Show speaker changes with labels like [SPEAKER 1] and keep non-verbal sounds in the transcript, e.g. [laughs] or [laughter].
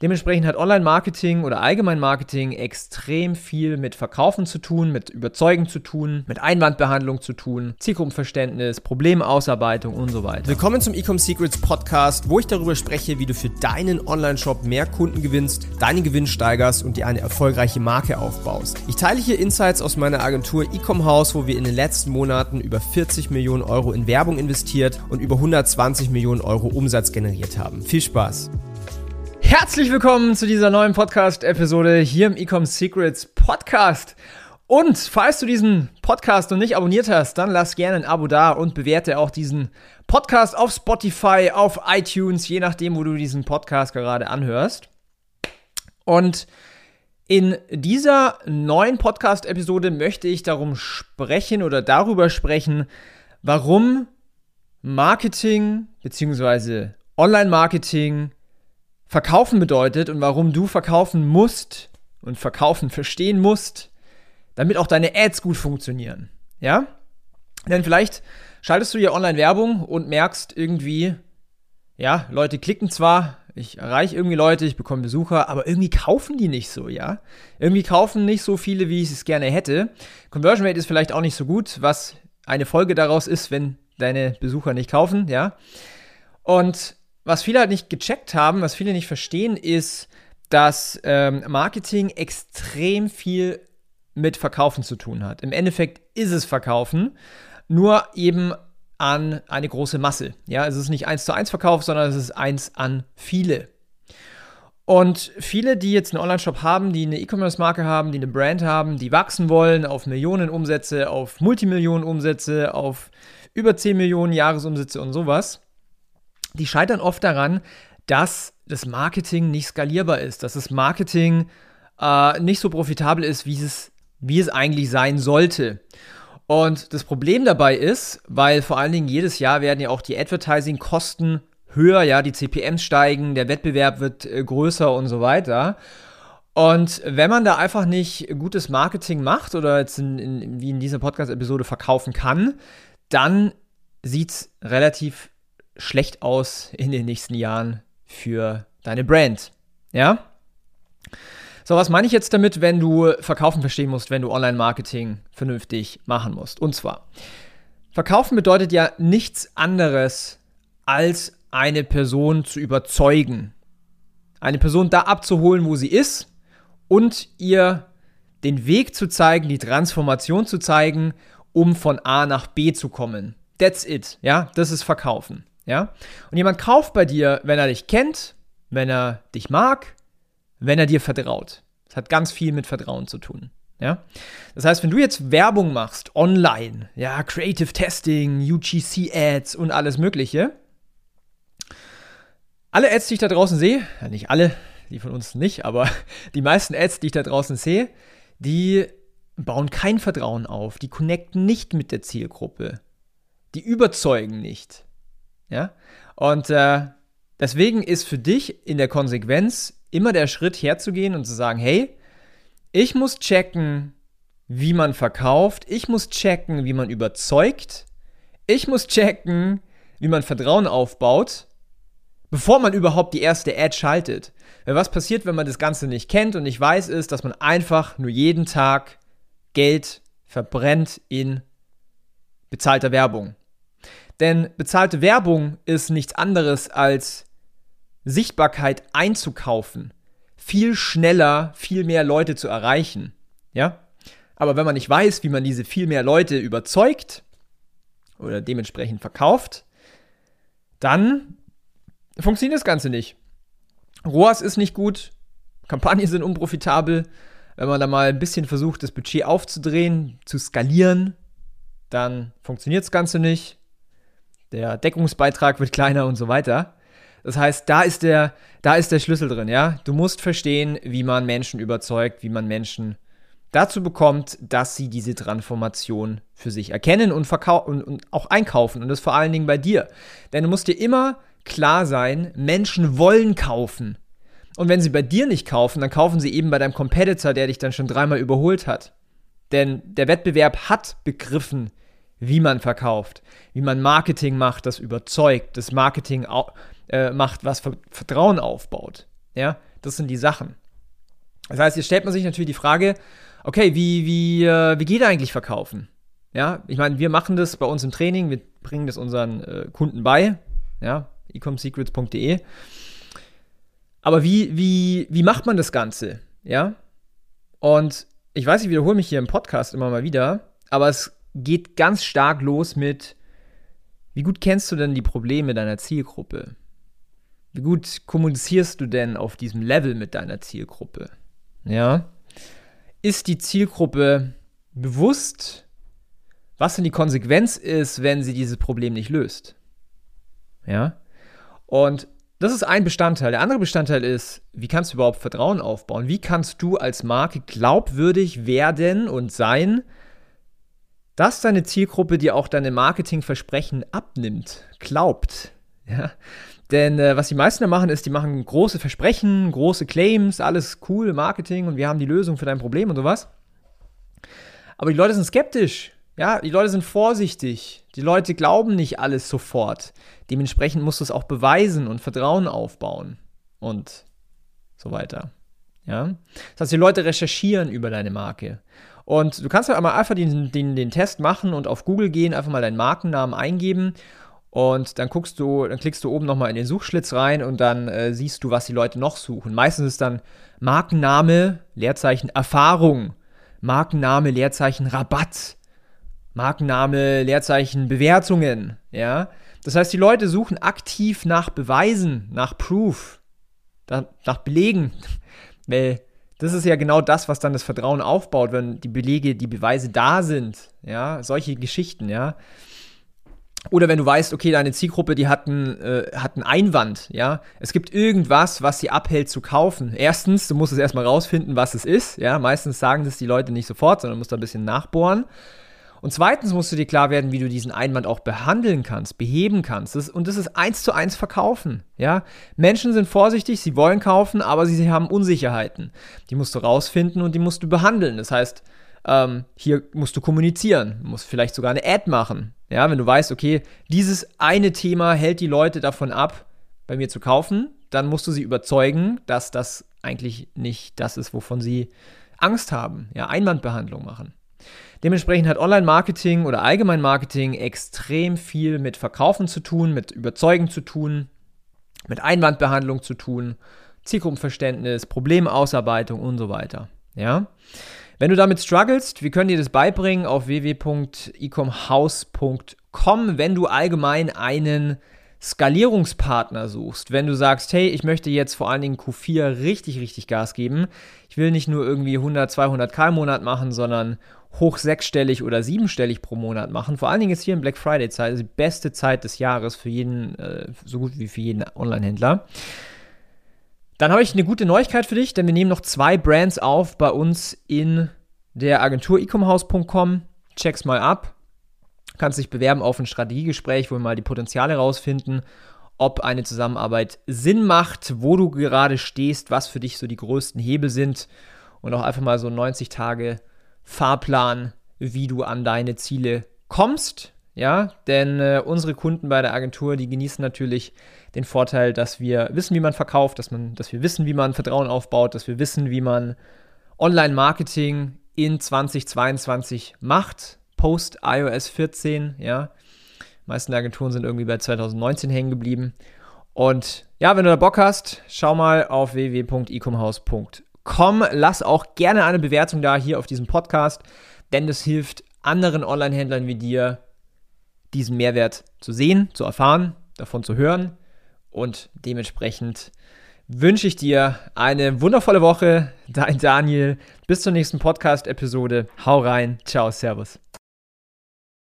[SPEAKER 1] Dementsprechend hat Online-Marketing oder Allgemein-Marketing extrem viel mit Verkaufen zu tun, mit Überzeugen zu tun, mit Einwandbehandlung zu tun, Zielgruppenverständnis, Problemausarbeitung und so weiter.
[SPEAKER 2] Willkommen zum Ecom Secrets Podcast, wo ich darüber spreche, wie du für deinen Online-Shop mehr Kunden gewinnst, deinen Gewinn steigerst und dir eine erfolgreiche Marke aufbaust. Ich teile hier Insights aus meiner Agentur Ecom House, wo wir in den letzten Monaten über 40 Millionen Euro in Werbung investiert und über 120 Millionen Euro Umsatz generiert haben. Viel Spaß!
[SPEAKER 1] Herzlich willkommen zu dieser neuen Podcast-Episode hier im Ecom Secrets Podcast. Und falls du diesen Podcast noch nicht abonniert hast, dann lass gerne ein Abo da und bewerte auch diesen Podcast auf Spotify, auf iTunes, je nachdem, wo du diesen Podcast gerade anhörst. Und in dieser neuen Podcast-Episode möchte ich darum sprechen oder darüber sprechen, warum Marketing bzw. Online-Marketing Verkaufen bedeutet und warum du verkaufen musst und verkaufen verstehen musst, damit auch deine Ads gut funktionieren. Ja? Denn vielleicht schaltest du hier Online-Werbung und merkst irgendwie, ja, Leute klicken zwar, ich erreiche irgendwie Leute, ich bekomme Besucher, aber irgendwie kaufen die nicht so, ja? Irgendwie kaufen nicht so viele, wie ich es gerne hätte. Conversion Rate ist vielleicht auch nicht so gut, was eine Folge daraus ist, wenn deine Besucher nicht kaufen, ja? Und was viele halt nicht gecheckt haben, was viele nicht verstehen, ist, dass ähm, Marketing extrem viel mit Verkaufen zu tun hat. Im Endeffekt ist es Verkaufen, nur eben an eine große Masse. Ja, es ist nicht eins zu eins Verkauf, sondern es ist eins an viele. Und viele, die jetzt einen Online-Shop haben, die eine E-Commerce-Marke haben, die eine Brand haben, die wachsen wollen auf Millionen Umsätze, auf Multimillionen Umsätze, auf über 10 Millionen Jahresumsätze und sowas, die scheitern oft daran, dass das Marketing nicht skalierbar ist, dass das Marketing äh, nicht so profitabel ist, wie es, wie es eigentlich sein sollte. Und das Problem dabei ist, weil vor allen Dingen jedes Jahr werden ja auch die Advertising-Kosten höher, ja, die CPMs steigen, der Wettbewerb wird äh, größer und so weiter. Und wenn man da einfach nicht gutes Marketing macht oder jetzt in, in, wie in dieser Podcast-Episode verkaufen kann, dann sieht es relativ schlecht aus in den nächsten Jahren für deine Brand. Ja? So, was meine ich jetzt damit, wenn du Verkaufen verstehen musst, wenn du Online-Marketing vernünftig machen musst? Und zwar, Verkaufen bedeutet ja nichts anderes, als eine Person zu überzeugen. Eine Person da abzuholen, wo sie ist und ihr den Weg zu zeigen, die Transformation zu zeigen, um von A nach B zu kommen. That's it, ja, das ist Verkaufen. Ja? Und jemand kauft bei dir, wenn er dich kennt, wenn er dich mag, wenn er dir vertraut. Das hat ganz viel mit Vertrauen zu tun. Ja? Das heißt, wenn du jetzt Werbung machst, online, ja, Creative Testing, UGC Ads und alles Mögliche, alle Ads, die ich da draußen sehe, ja, nicht alle, die von uns nicht, aber [laughs] die meisten Ads, die ich da draußen sehe, die bauen kein Vertrauen auf, die connecten nicht mit der Zielgruppe, die überzeugen nicht. Ja? Und äh, deswegen ist für dich in der Konsequenz immer der Schritt herzugehen und zu sagen, hey, ich muss checken, wie man verkauft, ich muss checken, wie man überzeugt, ich muss checken, wie man Vertrauen aufbaut, bevor man überhaupt die erste Ad schaltet. Weil was passiert, wenn man das Ganze nicht kennt und nicht weiß, ist, dass man einfach nur jeden Tag Geld verbrennt in bezahlter Werbung. Denn bezahlte Werbung ist nichts anderes als Sichtbarkeit einzukaufen, viel schneller, viel mehr Leute zu erreichen. Ja? Aber wenn man nicht weiß, wie man diese viel mehr Leute überzeugt oder dementsprechend verkauft, dann funktioniert das Ganze nicht. ROAS ist nicht gut, Kampagnen sind unprofitabel. Wenn man da mal ein bisschen versucht, das Budget aufzudrehen, zu skalieren, dann funktioniert das Ganze nicht der Deckungsbeitrag wird kleiner und so weiter. Das heißt, da ist der, da ist der Schlüssel drin, ja. Du musst verstehen, wie man Menschen überzeugt, wie man Menschen dazu bekommt, dass sie diese Transformation für sich erkennen und, und, und auch einkaufen. Und das vor allen Dingen bei dir. Denn du musst dir immer klar sein, Menschen wollen kaufen. Und wenn sie bei dir nicht kaufen, dann kaufen sie eben bei deinem Competitor, der dich dann schon dreimal überholt hat. Denn der Wettbewerb hat begriffen, wie man verkauft, wie man Marketing macht, das überzeugt, das Marketing äh, macht, was Vertrauen aufbaut. Ja? Das sind die Sachen. Das heißt, jetzt stellt man sich natürlich die Frage, okay, wie, wie, äh, wie geht eigentlich Verkaufen? Ja, ich meine, wir machen das bei uns im Training, wir bringen das unseren äh, Kunden bei, ja, ecomsecrets.de. Aber wie, wie, wie macht man das Ganze? Ja, und ich weiß, ich wiederhole mich hier im Podcast immer mal wieder, aber es geht ganz stark los mit, wie gut kennst du denn die Probleme deiner Zielgruppe? Wie gut kommunizierst du denn auf diesem Level mit deiner Zielgruppe? Ja? Ist die Zielgruppe bewusst, was denn die Konsequenz ist, wenn sie dieses Problem nicht löst? Ja? Und das ist ein Bestandteil. Der andere Bestandteil ist, wie kannst du überhaupt Vertrauen aufbauen? Wie kannst du als Marke glaubwürdig werden und sein, dass deine Zielgruppe dir auch deine Marketingversprechen abnimmt, glaubt? Ja? Denn äh, was die meisten da machen, ist, die machen große Versprechen, große Claims, alles cool, Marketing und wir haben die Lösung für dein Problem und sowas. Aber die Leute sind skeptisch. Ja, die Leute sind vorsichtig. Die Leute glauben nicht alles sofort. Dementsprechend musst du es auch beweisen und Vertrauen aufbauen und so weiter. Ja? Das heißt, die Leute recherchieren über deine Marke. Und du kannst ja einmal einfach den, den, den Test machen und auf Google gehen, einfach mal deinen Markennamen eingeben und dann guckst du, dann klickst du oben nochmal in den Suchschlitz rein und dann äh, siehst du, was die Leute noch suchen. Meistens ist dann Markenname, Leerzeichen Erfahrung, Markenname, Leerzeichen Rabatt, Markenname, Leerzeichen, Bewertungen, ja. Das heißt, die Leute suchen aktiv nach Beweisen, nach Proof, nach Belegen, [laughs] weil das ist ja genau das, was dann das Vertrauen aufbaut, wenn die Belege, die Beweise da sind, ja, solche Geschichten, ja. Oder wenn du weißt, okay, deine Zielgruppe, die hat einen, äh, hat einen Einwand, ja. Es gibt irgendwas, was sie abhält zu kaufen. Erstens, du musst es erstmal rausfinden, was es ist, ja. Meistens sagen das die Leute nicht sofort, sondern musst da ein bisschen nachbohren. Und zweitens musst du dir klar werden, wie du diesen Einwand auch behandeln kannst, beheben kannst. Das, und das ist eins zu eins verkaufen. Ja? Menschen sind vorsichtig, sie wollen kaufen, aber sie, haben Unsicherheiten. Die musst du rausfinden und die musst du behandeln. Das heißt, ähm, hier musst du kommunizieren, musst vielleicht sogar eine Ad machen. Ja, wenn du weißt, okay, dieses eine Thema hält die Leute davon ab, bei mir zu kaufen, dann musst du sie überzeugen, dass das eigentlich nicht das ist, wovon sie Angst haben. Ja, Einwandbehandlung machen. Dementsprechend hat Online-Marketing oder Allgemein-Marketing extrem viel mit Verkaufen zu tun, mit Überzeugen zu tun, mit Einwandbehandlung zu tun, Zielgruppenverständnis, Problemausarbeitung und so weiter. Ja? Wenn du damit strugglest, wir können dir das beibringen auf www.ecomhouse.com, wenn du allgemein einen Skalierungspartner suchst, wenn du sagst, hey, ich möchte jetzt vor allen Dingen Q4 richtig, richtig Gas geben, ich will nicht nur irgendwie 100, 200 K im Monat machen, sondern hoch sechsstellig oder siebenstellig pro Monat machen. Vor allen Dingen ist hier in Black Friday Zeit, die beste Zeit des Jahres für jeden, äh, so gut wie für jeden Online-Händler. Dann habe ich eine gute Neuigkeit für dich, denn wir nehmen noch zwei Brands auf bei uns in der Agentur ecomhouse.com. Check's mal ab. Kannst dich bewerben auf ein Strategiegespräch, wo wir mal die Potenziale rausfinden, ob eine Zusammenarbeit Sinn macht, wo du gerade stehst, was für dich so die größten Hebel sind und auch einfach mal so 90 Tage Fahrplan, wie du an deine Ziele kommst. Ja, denn äh, unsere Kunden bei der Agentur, die genießen natürlich den Vorteil, dass wir wissen, wie man verkauft, dass, man, dass wir wissen, wie man Vertrauen aufbaut, dass wir wissen, wie man Online-Marketing in 2022 macht, post iOS 14, ja. Die meisten Agenturen sind irgendwie bei 2019 hängen geblieben. Und ja, wenn du da Bock hast, schau mal auf www.ecomhouse.com. Lass auch gerne eine Bewertung da hier auf diesem Podcast, denn das hilft anderen Online-Händlern wie dir, diesen Mehrwert zu sehen, zu erfahren, davon zu hören. Und dementsprechend wünsche ich dir eine wundervolle Woche. Dein Daniel. Bis zur nächsten Podcast-Episode. Hau rein. Ciao, Servus.